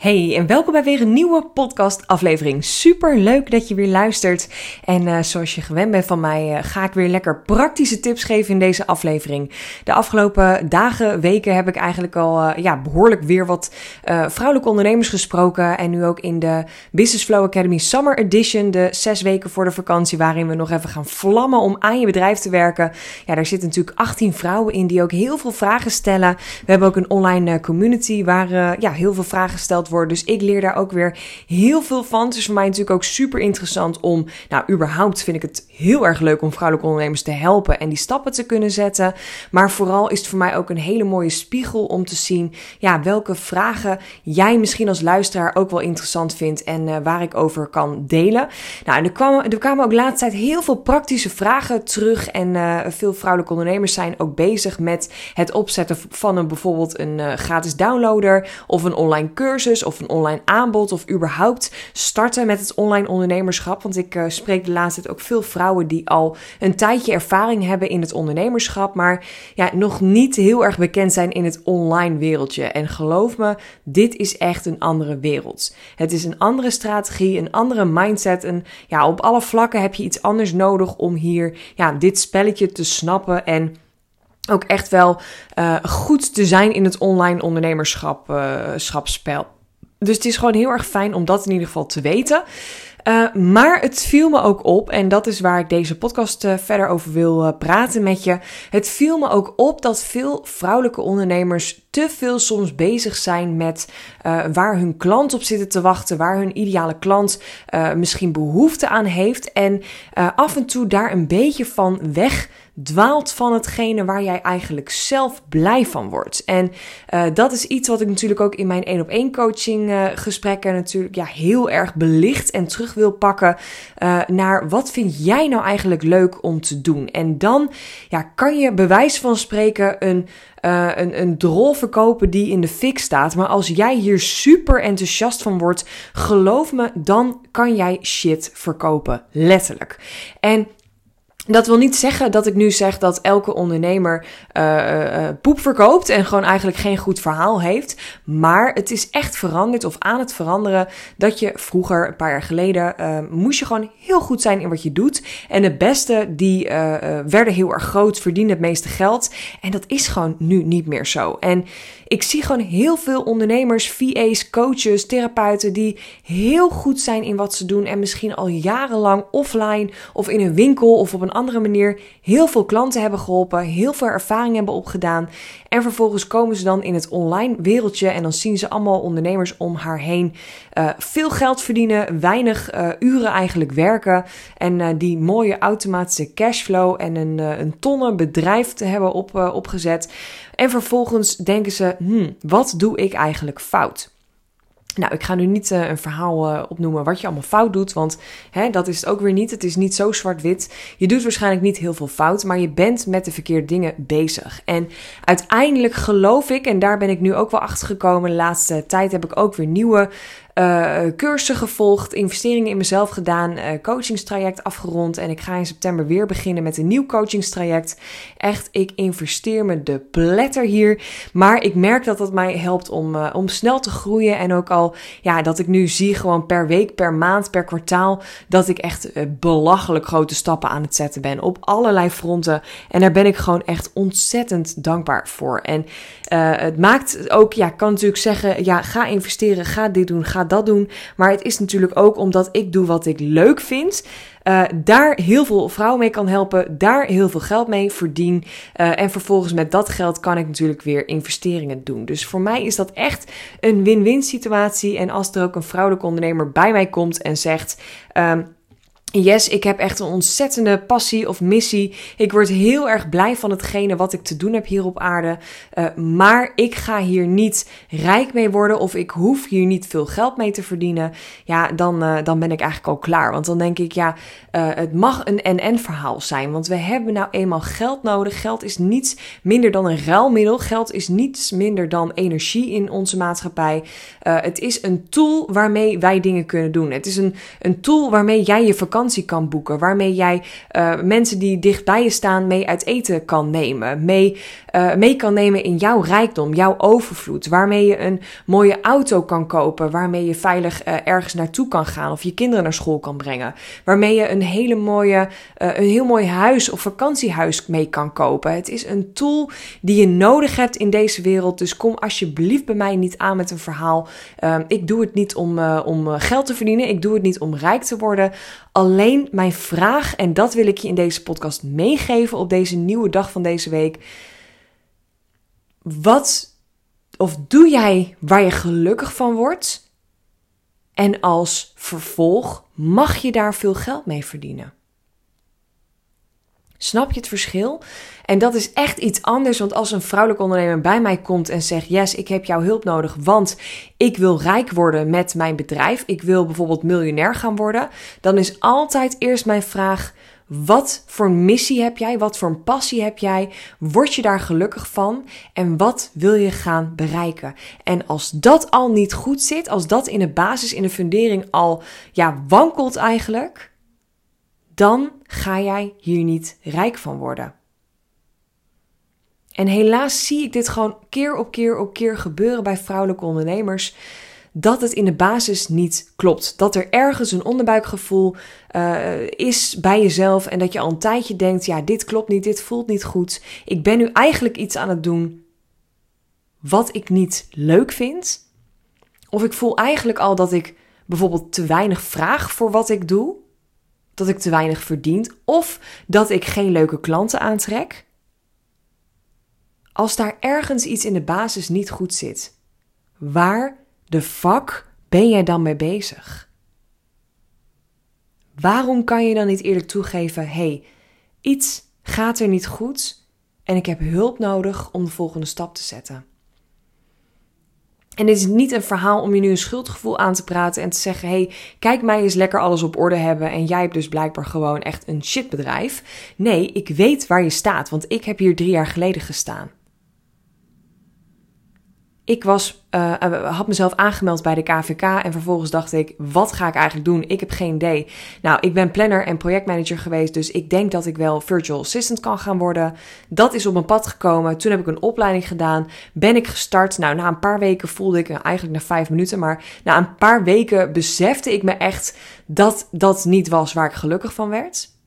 Hey, en welkom bij weer een nieuwe podcast-aflevering. Super leuk dat je weer luistert. En uh, zoals je gewend bent van mij, uh, ga ik weer lekker praktische tips geven in deze aflevering. De afgelopen dagen, weken heb ik eigenlijk al uh, ja, behoorlijk weer wat vrouwelijke ondernemers gesproken. En nu ook in de Business Flow Academy Summer Edition, de zes weken voor de vakantie, waarin we nog even gaan vlammen om aan je bedrijf te werken. Ja, daar zitten natuurlijk 18 vrouwen in die ook heel veel vragen stellen. We hebben ook een online community waar ja, heel veel vragen gesteld Dus ik leer daar ook weer heel veel van. Het is voor mij natuurlijk ook super interessant om, nou, überhaupt vind ik het heel erg leuk om vrouwelijke ondernemers te helpen en die stappen te kunnen zetten. Maar vooral is het voor mij ook een hele mooie spiegel om te zien, ja, welke vragen jij misschien als luisteraar ook wel interessant vindt en uh, waar ik over kan delen. Nou, en er kwamen, er kwamen ook de laatste tijd heel veel praktische vragen terug en uh, veel vrouwelijke ondernemers zijn ook bezig met het opzetten van een bijvoorbeeld een uh, gratis downloader of een online cursus of een online aanbod of überhaupt starten met het online ondernemerschap. Want ik uh, spreek de laatste tijd ook veel vrouwen die al een tijdje ervaring hebben in het ondernemerschap, maar ja, nog niet heel erg bekend zijn in het online wereldje. En geloof me, dit is echt een andere wereld. Het is een andere strategie, een andere mindset. En ja, op alle vlakken heb je iets anders nodig om hier ja, dit spelletje te snappen en ook echt wel uh, goed te zijn in het online ondernemerschap schapspel. Dus het is gewoon heel erg fijn om dat in ieder geval te weten. Uh, maar het viel me ook op, en dat is waar ik deze podcast uh, verder over wil uh, praten met je. Het viel me ook op dat veel vrouwelijke ondernemers te veel soms bezig zijn met waar hun klant op zit te wachten, waar hun ideale klant misschien behoefte aan heeft. En af en toe daar een beetje van weg dwaalt van hetgene waar jij eigenlijk zelf blij van wordt. En dat is iets wat ik natuurlijk ook in mijn één op één coaching gesprekken natuurlijk ja, heel erg belicht en terug wil pakken naar wat vind jij nou eigenlijk leuk om te doen. En dan ja, kan je bewijs van spreken een uh, een, een drol verkopen die in de fik staat. Maar als jij hier super enthousiast van wordt, geloof me, dan kan jij shit verkopen. Letterlijk. En dat wil niet zeggen dat ik nu zeg dat elke ondernemer uh, uh, poep verkoopt en gewoon eigenlijk geen goed verhaal heeft. Maar het is echt veranderd of aan het veranderen dat je vroeger, een paar jaar geleden, moest je gewoon heel goed zijn in wat je doet. En de beste die werden heel erg groot, verdienen het meeste geld. En dat is gewoon nu niet meer zo. En ik zie gewoon heel veel ondernemers, VA's, coaches, therapeuten die heel goed zijn in wat ze doen en misschien al jarenlang offline of in een winkel of op een andere manier heel veel klanten hebben geholpen, heel veel ervaring hebben opgedaan. En vervolgens komen ze dan in het online wereldje en dan zien ze allemaal ondernemers om haar heen uh, veel geld verdienen, weinig uh, uren eigenlijk werken en uh, die mooie automatische cashflow en een, een tonnen bedrijf te hebben op, opgezet. En vervolgens denken ze, hmm, wat doe ik eigenlijk fout? Nou, ik ga nu niet uh, een verhaal uh, opnoemen wat je allemaal fout doet, want hè, dat is het ook weer niet. Het is niet zo zwart-wit. Je doet waarschijnlijk niet heel veel fout, maar je bent met de verkeerde dingen bezig. En uiteindelijk geloof ik, en daar ben ik nu ook wel achter gekomen, de laatste tijd heb ik ook weer nieuwe uh, cursussen gevolgd, investeringen in mezelf gedaan, uh, coachingstraject afgerond. En ik ga in september weer beginnen met een nieuw coachingstraject. Echt, ik investeer me de pletter hier. Maar ik merk dat dat mij helpt om, uh, om snel te groeien. En ook al, ja, dat ik nu zie gewoon per week, per maand, per kwartaal, dat ik echt belachelijk grote stappen aan het zetten ben op allerlei fronten. En daar ben ik gewoon echt ontzettend dankbaar voor. En het maakt ook, ja, kan natuurlijk zeggen, ja, ga investeren, ga dit doen, ga dat doen. Maar het is natuurlijk ook omdat ik doe wat ik leuk vind. Uh, daar heel veel vrouwen mee kan helpen, daar heel veel geld mee verdien. Uh, en vervolgens met dat geld kan ik natuurlijk weer investeringen doen. Dus voor mij is dat echt een win-win situatie. En als er ook een vrouwelijke ondernemer bij mij komt en zegt. Um, Yes, ik heb echt een ontzettende passie of missie. Ik word heel erg blij van hetgene wat ik te doen heb hier op aarde. Uh, maar ik ga hier niet rijk mee worden of ik hoef hier niet veel geld mee te verdienen. Ja, dan, uh, dan ben ik eigenlijk al klaar. Want dan denk ik, ja, uh, het mag een en-en verhaal zijn. Want we hebben nou eenmaal geld nodig. Geld is niets minder dan een ruilmiddel. Geld is niets minder dan energie in onze maatschappij. het is een tool waarmee wij dingen kunnen doen. Het is een, een tool waarmee jij je vakantie kan boeken. Waarmee jij uh, mensen die dicht bij je staan mee uit eten kan nemen. Mee uh, mee kan nemen in jouw rijkdom, jouw overvloed. Waarmee je een mooie auto kan kopen, waarmee je veilig uh, ergens naartoe kan gaan of je kinderen naar school kan brengen. Waarmee je een hele mooie, uh, een heel mooi huis of vakantiehuis mee kan kopen. Het is een tool die je nodig hebt in deze wereld. Dus kom alsjeblieft bij mij niet aan met een verhaal. Ehm, ik doe het niet om, om geld te verdienen. Ik doe het niet om rijk te worden. Alleen mijn vraag, en dat wil ik je in deze podcast meegeven op deze nieuwe dag van deze week. Wat of doe jij waar je gelukkig van wordt? En als vervolg mag je daar veel geld mee verdienen. Snap je het verschil? En dat is echt iets anders, want als een vrouwelijke ondernemer bij mij komt en zegt: Yes, ik heb jouw hulp nodig, want ik wil rijk worden met mijn bedrijf, ik wil bijvoorbeeld miljonair gaan worden, dan is altijd eerst mijn vraag: wat voor missie heb jij? Wat voor passie heb jij? Word je daar gelukkig van? En wat wil je gaan bereiken? En als dat al niet goed zit, als dat in de basis, in de fundering al ja, wankelt eigenlijk, dan ga jij hier niet rijk van worden. En helaas zie ik dit gewoon keer op keer op keer gebeuren bij vrouwelijke ondernemers dat het in de basis niet klopt. Dat er ergens een onderbuikgevoel uh, is bij jezelf en dat je al een tijdje denkt: ja, dit klopt niet, dit voelt niet goed. Ik ben nu eigenlijk iets aan het doen wat ik niet leuk vind. Of ik voel eigenlijk al dat ik bijvoorbeeld te weinig vraag voor wat ik doe. Dat ik te weinig verdient. Of dat ik geen leuke klanten aantrek. Als daar ergens iets in de basis niet goed zit, waar de fuck ben jij dan mee bezig? Waarom kan je dan niet eerlijk toegeven: hey, iets gaat er niet goed en ik heb hulp nodig om de volgende stap te zetten? En dit is niet een verhaal om je nu een schuldgevoel aan te praten en te zeggen: hey, kijk mij eens lekker alles op orde hebben en jij hebt dus blijkbaar gewoon echt een shitbedrijf. Nee, ik weet waar je staat, want ik heb hier drie jaar geleden gestaan. Ik was, uh, had mezelf aangemeld bij de KVK en vervolgens dacht ik, wat ga ik eigenlijk doen? Ik heb geen idee. Nou, ik ben planner en projectmanager geweest, dus ik denk dat ik wel virtual assistant kan gaan worden. Dat is op mijn pad gekomen. Toen heb ik een opleiding gedaan. Ben ik gestart. Nou, na een paar weken voelde ik, eigenlijk na vijf minuten, maar na een paar weken besefte ik me echt dat dat niet was waar ik gelukkig van werd.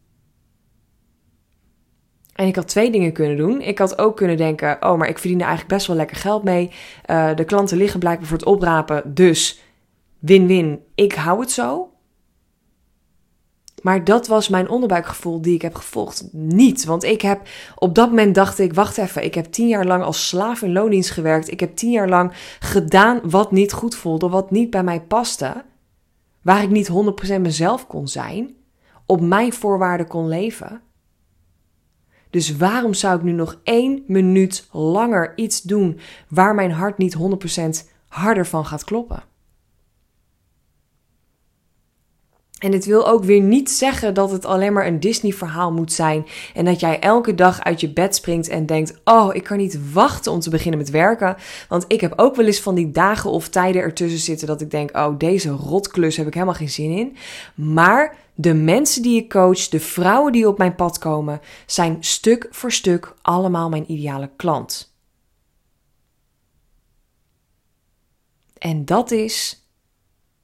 En ik had twee dingen kunnen doen. Ik had ook kunnen denken: oh, maar ik verdien er eigenlijk best wel lekker geld mee. Uh, de klanten liggen blijkbaar voor het oprapen, dus win-win, ik hou het zo. Maar dat was mijn onderbuikgevoel die ik heb gevolgd. Niet, want ik heb op dat moment dacht ik: wacht even, ik heb tien jaar lang als slaaf in loondienst gewerkt. Ik heb tien jaar lang gedaan wat niet goed voelde, wat niet bij mij paste. Waar ik niet 100% mezelf kon zijn, op mijn voorwaarden kon leven. Dus waarom zou ik nu nog één minuut langer iets doen waar mijn hart niet 100% harder van gaat kloppen? En dit wil ook weer niet zeggen dat het alleen maar een Disney-verhaal moet zijn. En dat jij elke dag uit je bed springt en denkt: Oh, ik kan niet wachten om te beginnen met werken. Want ik heb ook wel eens van die dagen of tijden ertussen zitten dat ik denk: Oh, deze rotklus heb ik helemaal geen zin in. Maar de mensen die ik coach, de vrouwen die op mijn pad komen, zijn stuk voor stuk allemaal mijn ideale klant. En dat is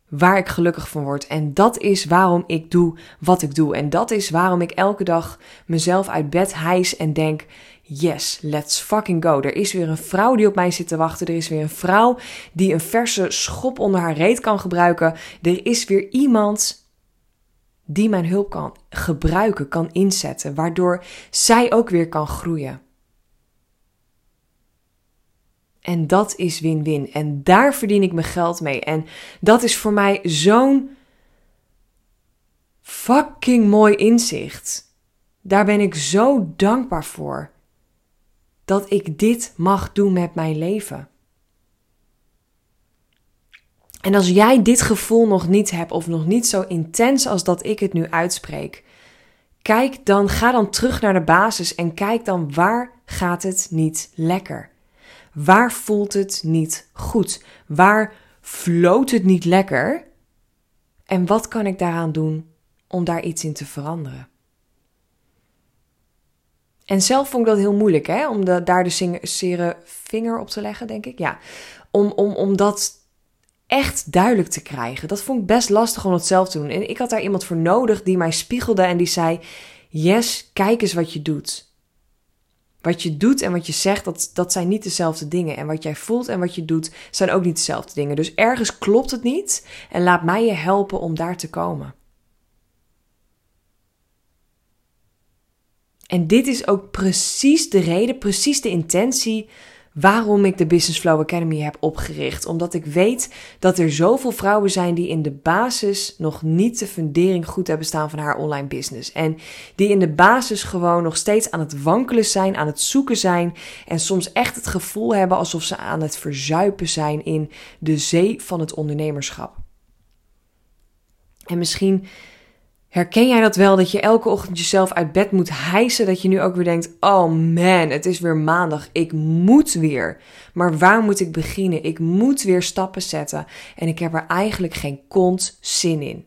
waar ik gelukkig van word. En dat is waarom ik doe wat ik doe. En dat is waarom ik elke dag mezelf uit bed hijs en denk: yes, let's fucking go. Er is weer een vrouw die op mij zit te wachten. Er is weer een vrouw die een verse schop onder haar reet kan gebruiken. Er is weer iemand die mijn hulp kan gebruiken, kan inzetten, waardoor zij ook weer kan groeien. En dat is win-win. En daar verdien ik mijn geld mee. En dat is voor mij zo'n fucking mooi inzicht. Daar ben ik zo dankbaar voor. Dat ik dit mag doen met mijn leven. En als jij dit gevoel nog niet hebt of nog niet zo intens als dat ik het nu uitspreek, kijk dan, ga dan terug naar de basis en kijk dan waar gaat het niet lekker? Waar voelt het niet goed? Waar floot het niet lekker? En wat kan ik daaraan doen om daar iets in te veranderen? En zelf vond ik dat heel moeilijk, hè? Om daar de zere vinger op te leggen, denk ik. Ja, om, om, om dat echt duidelijk te krijgen. Dat vond ik best lastig om het zelf te doen. En ik had daar iemand voor nodig die mij spiegelde en die zei: Yes, kijk eens wat je doet. Wat je doet en wat je zegt, dat, dat zijn niet dezelfde dingen. En wat jij voelt en wat je doet, zijn ook niet dezelfde dingen. Dus ergens klopt het niet. En laat mij je helpen om daar te komen. En dit is ook precies de reden, precies de intentie waarom ik de Business Flow Academy heb opgericht. Omdat ik weet dat er zoveel vrouwen zijn die in de basis nog niet de fundering goed hebben staan van haar online business. En die in de basis gewoon nog steeds aan het wankelen zijn, aan het zoeken zijn. En soms echt het gevoel hebben alsof ze aan het verzuipen zijn in de zee van het ondernemerschap. En misschien Herken jij dat wel, dat je elke ochtend jezelf uit bed moet hijsen, dat je nu ook weer denkt, oh man, het is weer maandag, ik moet weer. Maar waar moet ik beginnen? Ik moet weer stappen zetten en ik heb er eigenlijk geen kont zin in.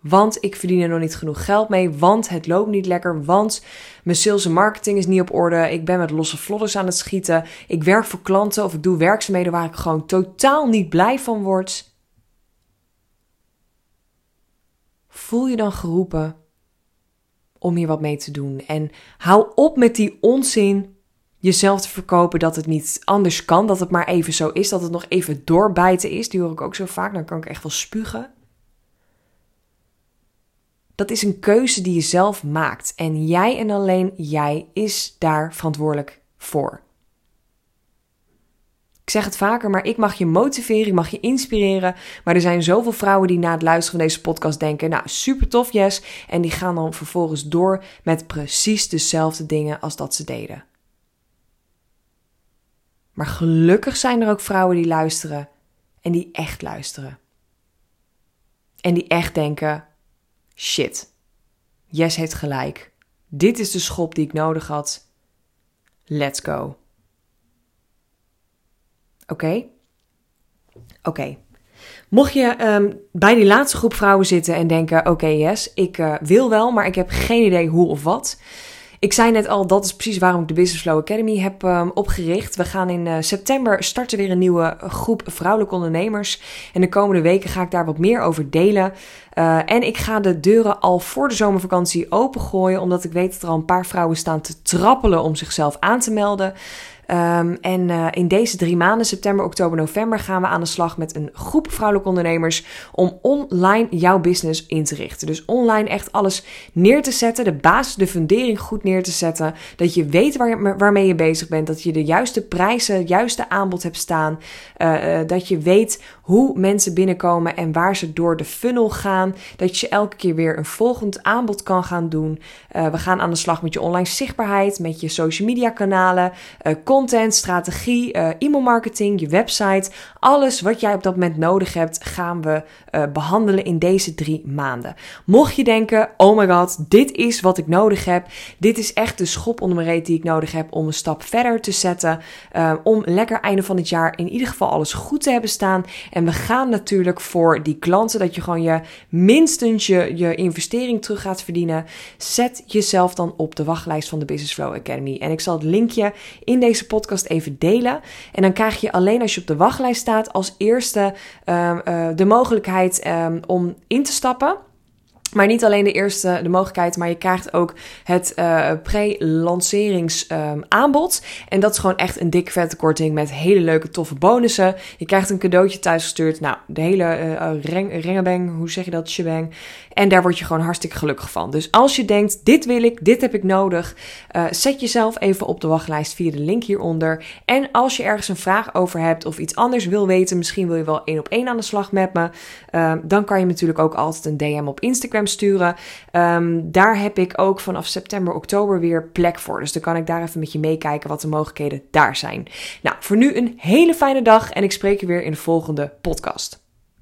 Want ik verdien er nog niet genoeg geld mee, want het loopt niet lekker, want mijn sales en marketing is niet op orde, ik ben met losse vlodders aan het schieten, ik werk voor klanten of ik doe werkzaamheden waar ik gewoon totaal niet blij van word. Voel je dan geroepen om hier wat mee te doen. En hou op met die onzin jezelf te verkopen dat het niet anders kan, dat het maar even zo is, dat het nog even doorbijten is. Die hoor ik ook zo vaak, dan kan ik echt wel spugen. Dat is een keuze die je zelf maakt. En jij en alleen jij is daar verantwoordelijk voor. Ik zeg het vaker, maar ik mag je motiveren, ik mag je inspireren. Maar er zijn zoveel vrouwen die na het luisteren van deze podcast denken: Nou, super tof, yes. En die gaan dan vervolgens door met precies dezelfde dingen als dat ze deden. Maar gelukkig zijn er ook vrouwen die luisteren en die echt luisteren. En die echt denken: shit, Yes heeft gelijk. Dit is de schop die ik nodig had. Let's go. Oké? Oké. Mocht je um, bij die laatste groep vrouwen zitten en denken: oké, yes, ik uh, wil wel, maar ik heb geen idee hoe of wat. Ik zei net al, dat is precies waarom ik de Business Flow Academy heb um, opgericht. We gaan in uh, september starten weer een nieuwe groep vrouwelijke ondernemers. En de komende weken ga ik daar wat meer over delen. En ik ga de deuren al voor de zomervakantie opengooien, omdat ik weet dat er al een paar vrouwen staan te trappelen om zichzelf aan te melden. Um, en uh, in deze drie maanden, september, oktober, november, gaan we aan de slag met een groep vrouwelijke ondernemers om online jouw business in te richten. Dus online echt alles neer te zetten, de basis, de fundering goed neer te zetten. Dat je weet waar, waarmee je bezig bent, dat je de juiste prijzen, juiste aanbod hebt staan. Uh, uh, dat je weet hoe mensen binnenkomen en waar ze door de funnel gaan. Dat je elke keer weer een volgend aanbod kan gaan doen. we gaan aan de slag met je online zichtbaarheid, met je social media kanalen, content, strategie, uh, e-mailmarketing, je website. Alles wat jij op dat moment nodig hebt, gaan we uh, behandelen in deze drie maanden. Mocht je denken, oh my god, dit is wat ik nodig heb. Dit is echt de schop onder mijn reet die ik nodig heb om een stap verder te zetten. Uh, om lekker einde van het jaar in ieder geval alles goed te hebben staan. En we gaan natuurlijk voor die klanten dat je gewoon je minstens je, je investering terug gaat verdienen. Zet jezelf dan op de wachtlijst van de Business Flow Academy. En ik zal het linkje in deze podcast even delen. En dan krijg je alleen als je op de wachtlijst staat als eerste uh, uh, de mogelijkheid um, om in te stappen. Maar niet alleen de eerste de mogelijkheid, maar je krijgt ook het uh, pre-lanceringsaanbod. En dat is gewoon echt een dik vette korting met hele leuke toffe bonussen. Je krijgt een cadeautje thuisgestuurd. Nou, de hele uh, hoe zeg je dat, shebang. En daar word je gewoon hartstikke gelukkig van. Dus als je denkt, dit wil ik, dit heb ik nodig, uh, zet jezelf even op de wachtlijst via de link hieronder. En als je ergens een vraag over hebt of iets anders wil weten, misschien wil je wel één op één aan de slag met me, dan kan je natuurlijk ook altijd een DM op Sturen. Um, daar heb ik ook vanaf september, oktober weer plek voor. Dus dan kan ik daar even met je meekijken wat de mogelijkheden daar zijn. Nou, voor nu een hele fijne dag en ik spreek je weer in de volgende podcast.